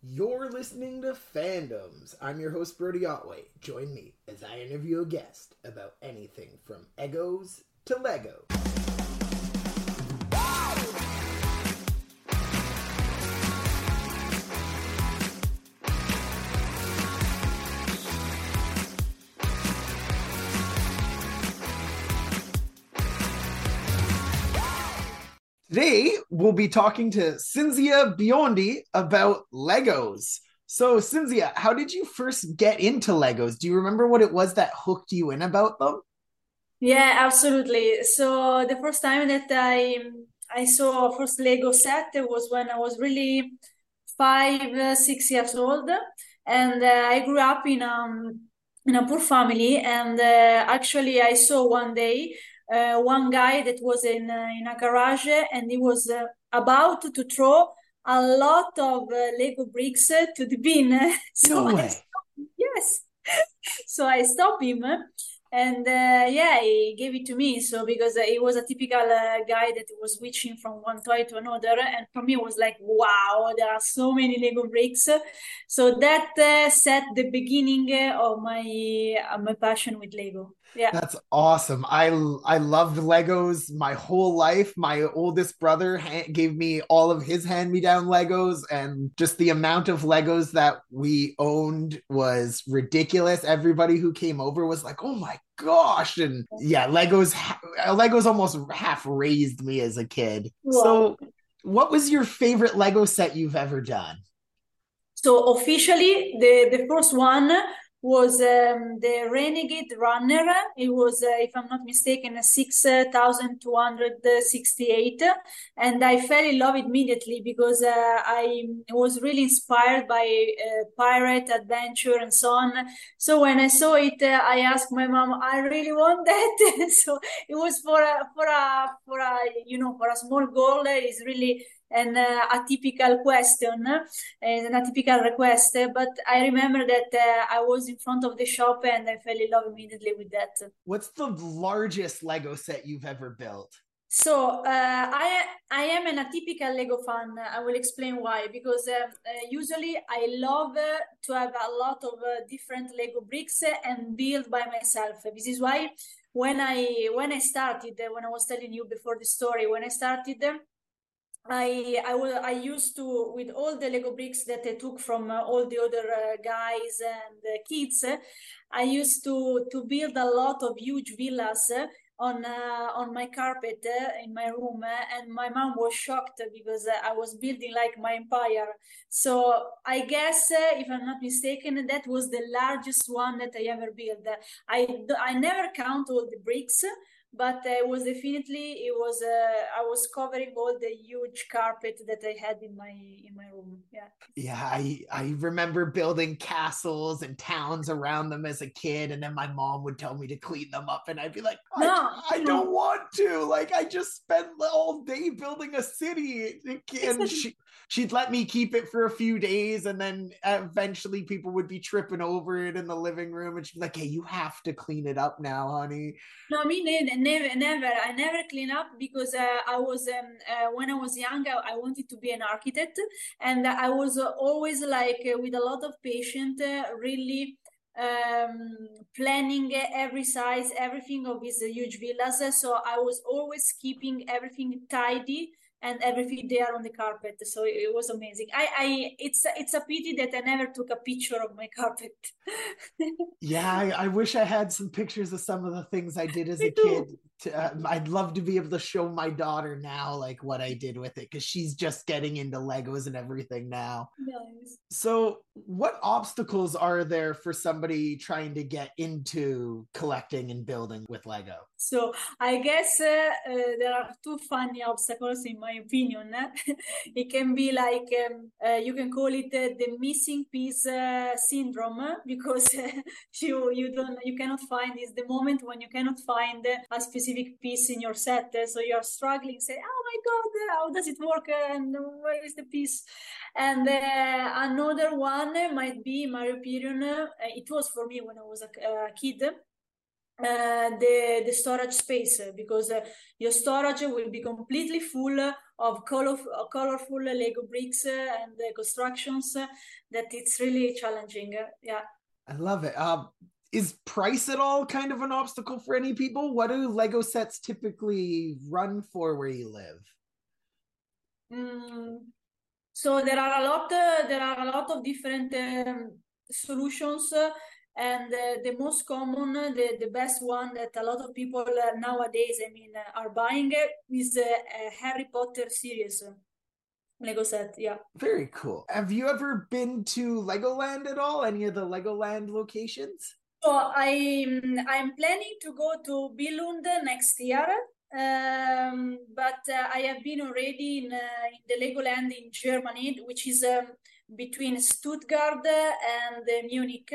You're listening to Fandoms. I'm your host, Brody Otway. Join me as I interview a guest about anything from Egos to Lego. Today, we'll be talking to Cinzia Biondi about Legos. So, Cinzia, how did you first get into Legos? Do you remember what it was that hooked you in about them? Yeah, absolutely. So the first time that I I saw first Lego set was when I was really five, six years old, and uh, I grew up in um in a poor family. And uh, actually, I saw one day uh, one guy that was in uh, in a garage and he was uh, about to throw a lot of uh, Lego bricks to the bin. so no way. yes. so I stopped him and uh, yeah he gave it to me so because he was a typical uh, guy that was switching from one toy to another and for me it was like wow there are so many lego bricks so that uh, set the beginning of my my passion with lego yeah. That's awesome. I i loved legos my whole life. My oldest brother ha- gave me all of his hand me down legos and just the amount of legos that we owned was ridiculous. Everybody who came over was like oh my gosh and yeah legos legos almost half raised me as a kid. So what was your favorite lego set you've ever done? So officially the the first one was um, the Renegade Runner. It was, uh, if I'm not mistaken, a 6,268. And I fell in love immediately because uh, I was really inspired by uh, pirate adventure and so on. So when I saw it, uh, I asked my mom, I really want that. so it was for a, for a, for a, you know, for a small goal. It's really an uh, atypical question and an atypical request but i remember that uh, i was in front of the shop and i fell in love immediately with that what's the largest lego set you've ever built so uh, I I am an atypical Lego fan. I will explain why. Because uh, uh, usually I love uh, to have a lot of uh, different Lego bricks and build by myself. This is why when I when I started, when I was telling you before the story, when I started I I will I used to with all the Lego bricks that I took from uh, all the other uh, guys and uh, kids. I used to to build a lot of huge villas on uh, on my carpet uh, in my room uh, and my mom was shocked because i was building like my empire so i guess if i'm not mistaken that was the largest one that i ever built i i never count all the bricks but it was definitely it was uh, i was covering all the huge carpet that i had in my in my room. Yeah. Yeah i i remember building castles and towns around them as a kid and then my mom would tell me to clean them up and i'd be like i, no, I don't want to like i just spent all day building a city. And she she'd let me keep it for a few days and then eventually people would be tripping over it in the living room and she'd be like hey you have to clean it up now honey. No me neither never never. I never clean up because uh, i was um, uh, when i was young I, I, wanted to be an architect. And i was always like uh, with a lot of patience uh, really um, planning every size everything of these huge villas. So i was always keeping everything tidy and everything there on the carpet so it was amazing. I i it's it's a pity that i never took a picture of my carpet. Yeah I, I, wish i had some pictures of some of the things i did as Me a too. kid to, uh, I'd love to be able to show my daughter now like what I did with it because she's just getting into Legos and everything now. Nice. So, what obstacles are there for somebody trying to get into collecting and building with Lego? So, I guess uh, uh, there are two funny obstacles in my opinion. it can be like um, uh, you can call it uh, the missing piece uh, syndrome because you you don't you cannot find is the moment when you cannot find a specific specific piece in your set. Uh, so you're struggling, say, oh my God, how does it work? And where is the piece? And uh, another one might be, in my opinion, it was for me when I was a, a kid. Uh, the the storage space because uh, your storage will be completely full of colorful, colorful Lego bricks and constructions that it's really challenging. Yeah. I love it. Um, is price at all kind of an obstacle for any people? What do Lego sets typically run for where you live? Mm, so there are a lot. Uh, there are a lot of different um, solutions, uh, and uh, the most common, the the best one that a lot of people nowadays, I mean, are buying is a Harry Potter series. Lego set, yeah. Very cool. Have you ever been to Legoland at all? Any of the Legoland locations? So I'm I'm planning to go to Billund next year. Um, but uh, I have been already in, uh, in the Legoland in Germany, which is um, between Stuttgart and uh, Munich,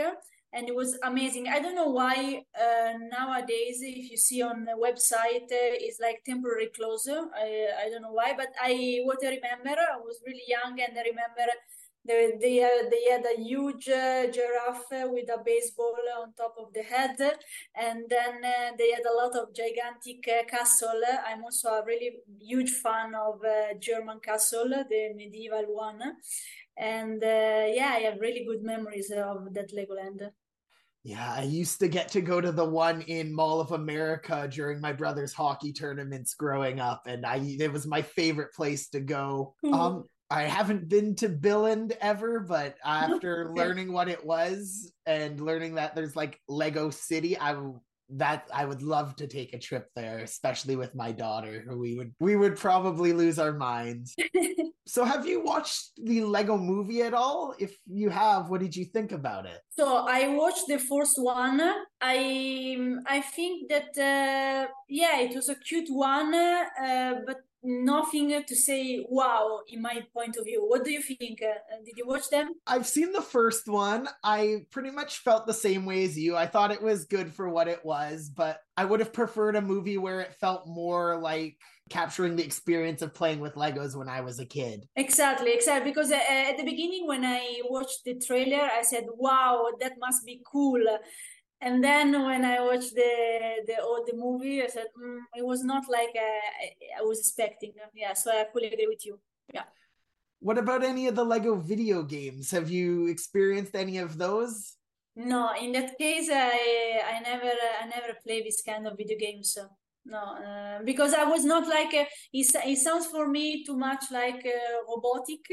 and it was amazing. I don't know why uh, nowadays, if you see on the website, uh, it's like temporary closure. I, I don't know why, but I what I remember, I was really young, and I remember they they, uh, they had a huge uh, giraffe with a baseball on top of the head, and then uh, they had a lot of gigantic uh, castle. I'm also a really huge fan of uh, German castle, the medieval one, and uh, yeah, I have really good memories of that Legoland. Yeah, I used to get to go to the one in Mall of America during my brother's hockey tournaments growing up, and I it was my favorite place to go. Mm-hmm. Um, I haven't been to Billund ever, but after learning what it was and learning that there's like Lego City, I that I would love to take a trip there, especially with my daughter. Who we would we would probably lose our minds. so have you watched the Lego movie at all? If you have, what did you think about it? So I watched the first one. I I think that uh, yeah, it was a cute one, uh, but nothing to say wow in my point of view. What do you think? Uh, did you watch them? I've seen the first one. I pretty much felt the same way as you. I thought it was good for what it was but i would have preferred a movie where it felt more like capturing the experience of playing with legos when i was a kid. Exactly exactly. Because uh, at the beginning when i watched the trailer i said wow that must be cool and then when I watched the the oh, the movie, I said mm, it was not like uh, I was expecting. Yeah, so I fully agree with you. Yeah. What about any of the Lego video games? Have you experienced any of those? No, in that case, I I never I never play this kind of video games. So no, uh, because I was not like uh, it, it sounds for me too much like uh, robotic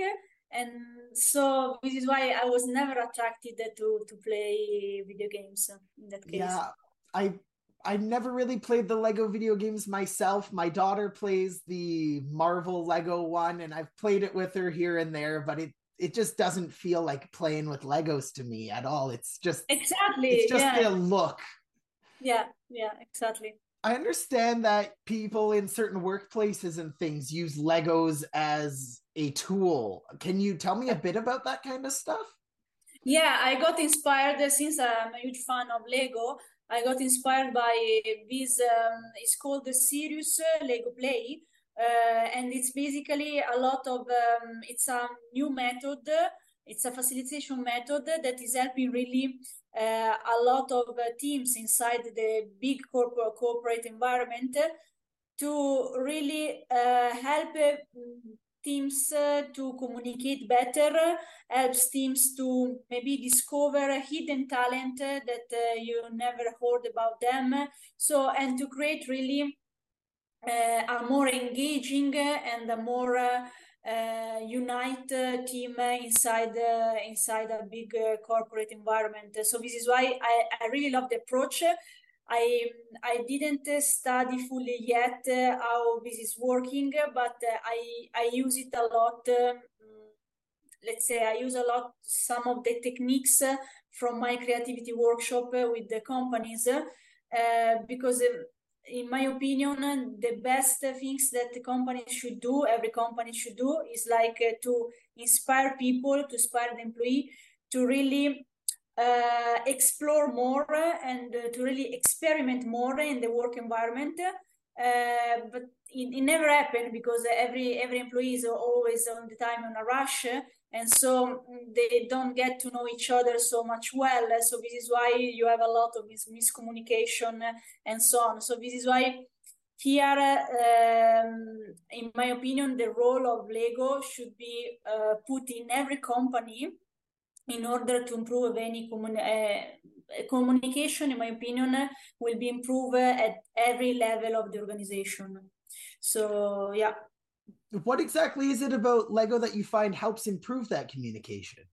and so this is why I was never attracted to to play video games in that case. Yeah, I I never really played the Lego video games myself. My daughter plays the Marvel Lego one, and I've played it with her here and there, but it it just doesn't feel like playing with Legos to me at all. It's just exactly it's just yeah. a look. Yeah, yeah, exactly. I understand that people in certain workplaces and things use Legos as a tool. Can you tell me a bit about that kind of stuff? Yeah, I got inspired since I'm a huge fan of Lego. I got inspired by this. Um, it's called the Serious Lego Play, uh, and it's basically a lot of. Um, it's a new method. It's a facilitation method that is helping really uh, a lot of uh, teams inside the big corporate corporate environment to really uh, help teams uh, to communicate better, helps teams to maybe discover a hidden talent that uh, you never heard about them. So, and to create really uh, a more engaging and a more uh, unite uh, team inside uh, inside a big corporate environment. So this is why I, I really love the approach. I I didn't study fully yet how this is working, but I I use it a lot. Um, let's say I use a lot some of the techniques from my creativity workshop with the companies uh, because um, in my opinion, the best things that the company should do, every company should do, is like uh, to inspire people, to inspire the employee to really uh, explore more and uh, to really experiment more in the work environment. Uh, but it, it, never happened because every every employee is always on the time on a rush and so mm, they don't get to know each other so much well so this is why you have a lot of mis- miscommunication and so on so this is why here, um, in my opinion, the role of Lego should be uh, put in every company in order to improve any commun- uh, communication, in my opinion, will be improved at every level of the organization. So, yeah. What exactly is it about Lego that you find helps improve that communication?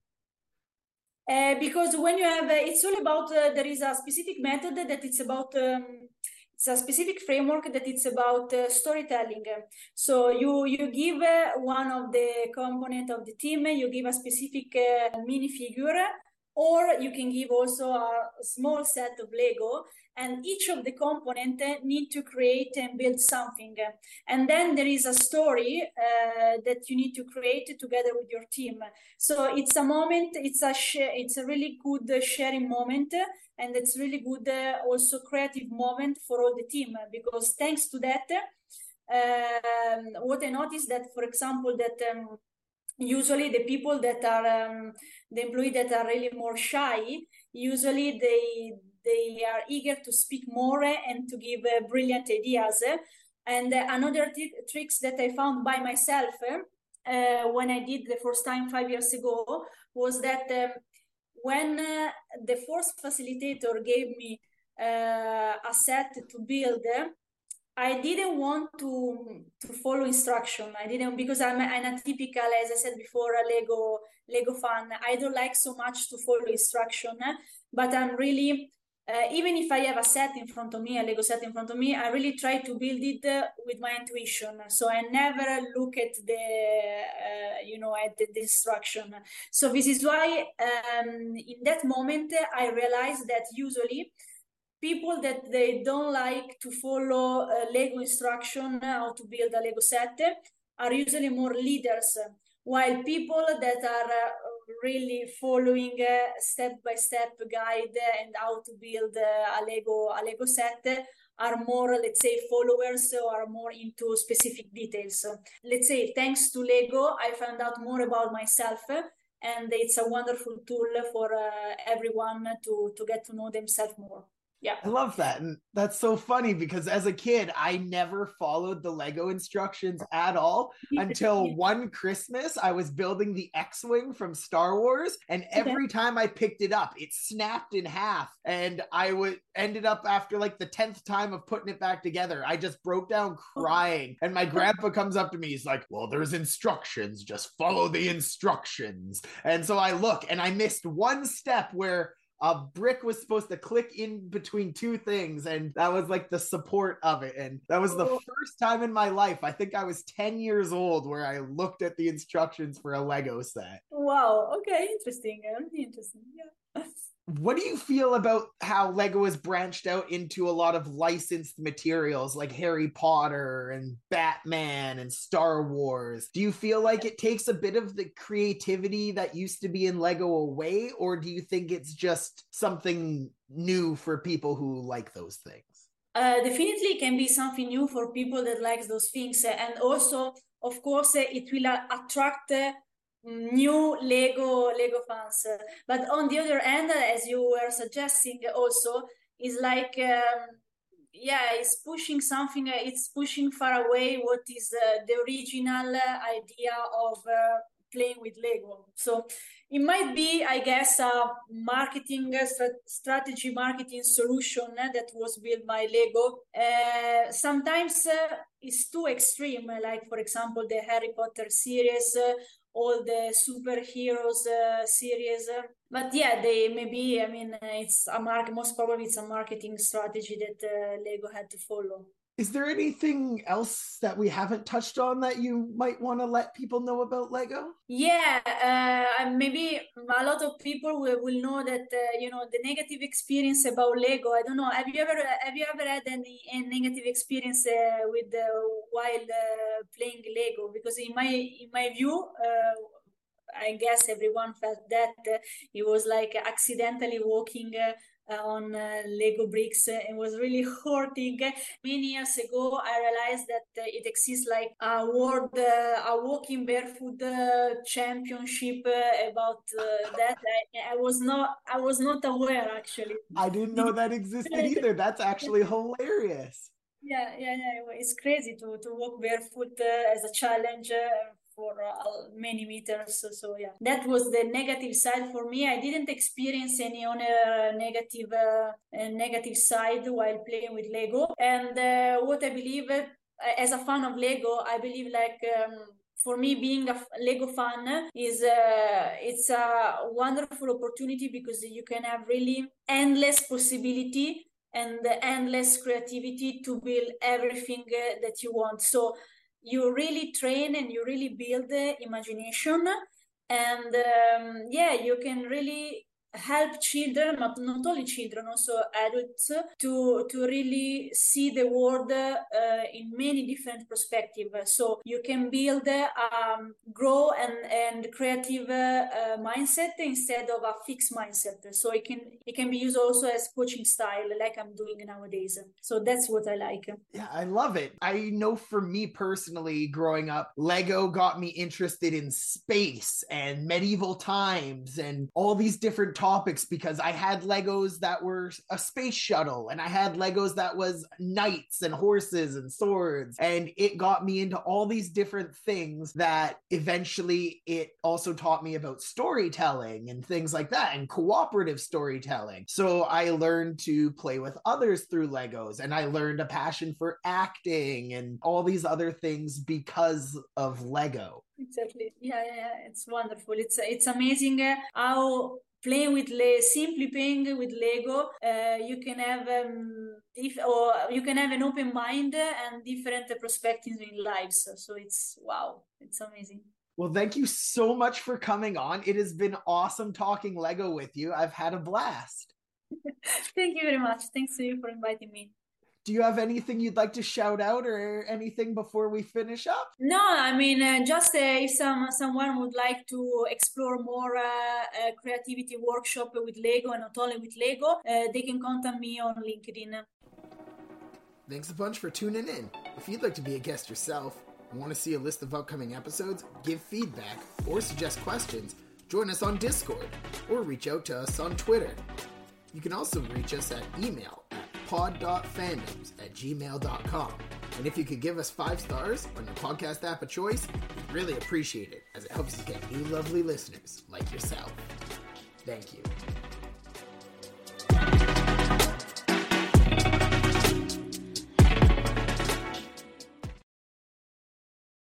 Uh, because when you have, uh, it's all about, uh, there is a specific method that it's about um, it's a specific framework that it's about storytelling so you you give one of the component of the team you give a specific uh, mini figure or you can give also a small set of lego and each of the component need to create and build something. And then there is a story uh, that you need to create together with your team. So it's a moment it's a sh- it's a really good sharing moment and it's really good uh, also creative moment for all the team because thanks to that um, what i noticed that for example that um, usually the people that are um, the employee that are really more shy usually they they are eager to speak more and to give uh, brilliant ideas. And uh, another t- tricks that i found by myself uh, when i did the first time five years ago was that um, when uh, the first facilitator gave me uh, a set to build I didn't want to to follow instruction. I didn't because I'm, I'm a typical, as I said before, a Lego Lego fan. I don't like so much to follow instruction, but I'm really uh, even if I have a set in front of me, a Lego set in front of me, I really try to build it uh, with my intuition. So I never look at the, uh, you know, at the, the, instruction. So this is why um, in that moment I realized that usually people that they don't like to follow Lego instruction uh, how to build a Lego set uh, are usually more leaders, uh, while people that are really following a step-by-step guide and how to build a Lego a Lego set are more, let's say, followers or are more into specific details. Let's say, thanks to Lego, I found out more about myself, and it's a wonderful tool for uh, everyone to to get to know themselves more yeah. I love that and that's so funny because as a kid i never followed the lego instructions at all until one christmas i was building the x-wing from star wars and every okay. time i picked it up it snapped in half and i would ended up after like the 10th time of putting it back together i just broke down crying and my grandpa comes up to me he's like well there's instructions just follow the instructions and so i look and i missed one step where a brick was supposed to click in between two things and that was like the support of it and that was the oh. first time in my life i think i was 10 years old where i looked at the instructions for a lego set wow okay interesting um, interesting yeah what do you feel about how Lego has branched out into a lot of licensed materials like Harry Potter and Batman and Star Wars? Do you feel like it takes a bit of the creativity that used to be in Lego away, or do you think it's just something new for people who like those things? Uh, definitely can be something new for people that likes those things and also of course it will attract new Lego Lego fans. But on the other hand, as you were suggesting, also is like um, yeah, it's pushing something. It's pushing far away what is uh, the original idea of uh, playing with Lego. So it might be, I guess, a marketing strategy, marketing solution that was built by Lego. Uh, sometimes uh, it's too extreme, like for example the Harry Potter series all the superheroes uh, series. But yeah, they maybe, I mean, it's a mark, most probably it's a marketing strategy that uh, Lego had to follow. Is there anything else that we haven't touched on that you might want to let people know about Lego? Yeah, uh, maybe a lot of people will, will know that uh, you know the negative experience about Lego. I don't know. Have you ever have you ever had any, any negative experience uh, with while uh, playing Lego? Because in my in my view. Uh, I guess everyone felt that uh, it was like accidentally walking uh, on uh, Lego bricks and was really hurting. Many years ago, I realized that uh, it exists like a world, a walking barefoot championship about that. I, I, was not, I was not aware actually. I didn't know that existed either. That's actually hilarious. Yeah, yeah, yeah. It's crazy to to walk barefoot uh, as a challenge. Uh, for uh, many meters. So, so, yeah, that was the negative side for me. I didn't experience any other negative uh, negative side while playing with Lego. And uh, what I believe, uh, as a fan of Lego, I believe like. Um, for me being a lego fan is uh, it's a wonderful opportunity because you can have really endless possibility and endless creativity to build everything uh, that you want so you really train and you really build the imagination. And um, yeah you can really help children, but not only children, also adults, to to really see the world uh, in many different perspectives. So you can build, um, grow, and and creative uh, mindset instead of a fixed mindset. So it can it can be used also as coaching style, like I'm doing nowadays. So that's what I like. Yeah, I love it. I know for me personally, growing up, Lego got me interested in space and medieval times and all these different topics because I had Legos that were a space shuttle and I had Legos that was knights and horses and swords. And it got me into all these different things that eventually it also taught me about storytelling and things like that and cooperative storytelling. So I learned to play with others through Legos and I learned a passion for acting and all these other things because of Lego exactly yeah, yeah it's wonderful it's it's amazing uh, how playing with le- simply playing with lego uh, you can have um, if or you can have an open mind and different perspectives in lives. So it's wow it's amazing. Well thank you so much for coming on. It has been awesome talking lego with you. I've had a blast. Thank you very much. Thanks to you for inviting me do you have anything you'd like to shout out or anything before we finish up? No, I mean uh, just uh, if some someone would like to explore more uh, uh creativity workshop with Lego and not only with Lego, uh, they can contact me on LinkedIn. Thanks a bunch for tuning in. If you'd like to be a guest yourself, want to see a list of upcoming episodes, give feedback, or suggest questions, join us on Discord or reach out to us on Twitter. You can also reach us at email pod.fandoms at gmail.com. And if you could give us five stars on your podcast app of choice, we'd really appreciate it as it helps us get new lovely listeners like yourself. Thank you.